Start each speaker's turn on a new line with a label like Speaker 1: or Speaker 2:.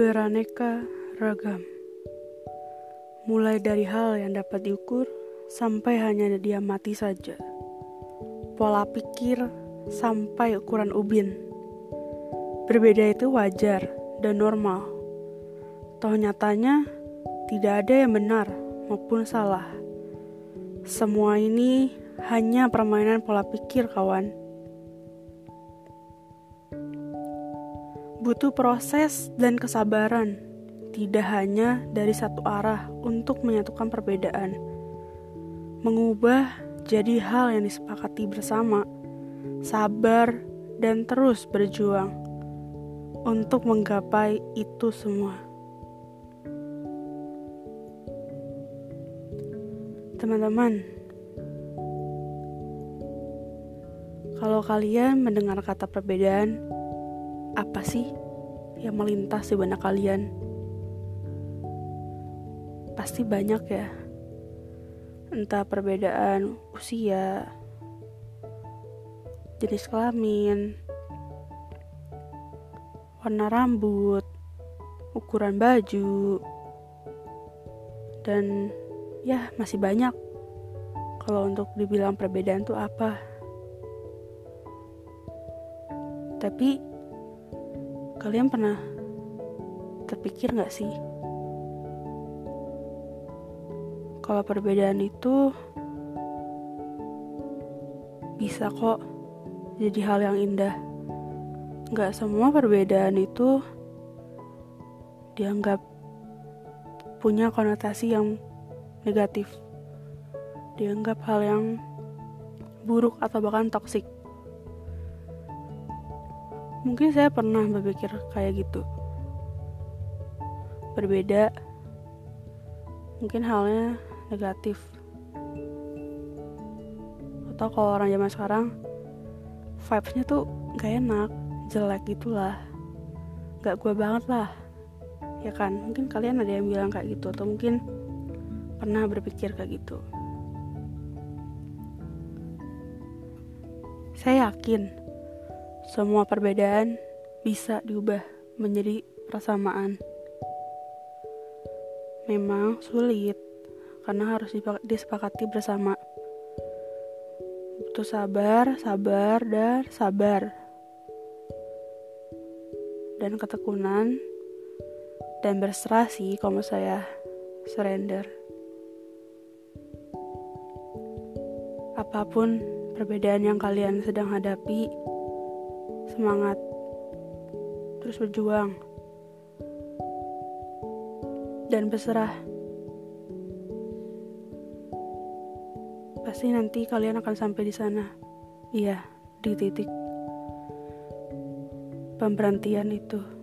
Speaker 1: beraneka ragam. Mulai dari hal yang dapat diukur sampai hanya dia mati saja. Pola pikir sampai ukuran ubin. Berbeda itu wajar dan normal. Toh nyatanya tidak ada yang benar maupun salah. Semua ini hanya permainan pola pikir, kawan. Butuh proses dan kesabaran, tidak hanya dari satu arah untuk menyatukan perbedaan. Mengubah jadi hal yang disepakati bersama, sabar, dan terus berjuang untuk menggapai itu semua. Teman-teman, kalau kalian mendengar kata perbedaan, apa sih yang melintas di benak kalian? Pasti banyak ya. Entah perbedaan usia, jenis kelamin, warna rambut, ukuran baju, dan ya masih banyak. Kalau untuk dibilang perbedaan tuh apa? Tapi Kalian pernah terpikir gak sih? Kalau perbedaan itu bisa kok jadi hal yang indah. Gak semua perbedaan itu dianggap punya konotasi yang negatif. Dianggap hal yang buruk atau bahkan toksik mungkin saya pernah berpikir kayak gitu. Berbeda. Mungkin halnya negatif. Atau kalau orang zaman sekarang vibesnya tuh gak enak jelek gitulah. Gak gue banget lah. Ya kan? Mungkin kalian ada yang bilang kayak gitu atau mungkin pernah berpikir kayak gitu. Saya yakin semua perbedaan bisa diubah menjadi persamaan. Memang sulit karena harus disepakati bersama. Butuh sabar, sabar, dan sabar. Dan ketekunan dan berserah sih kalau saya surrender. Apa pun perbedaan yang kalian sedang hadapi, semangat, terus berjuang, dan berserah. Pasti nanti kalian akan sampai di sana. Iya, di titik pemberhentian itu.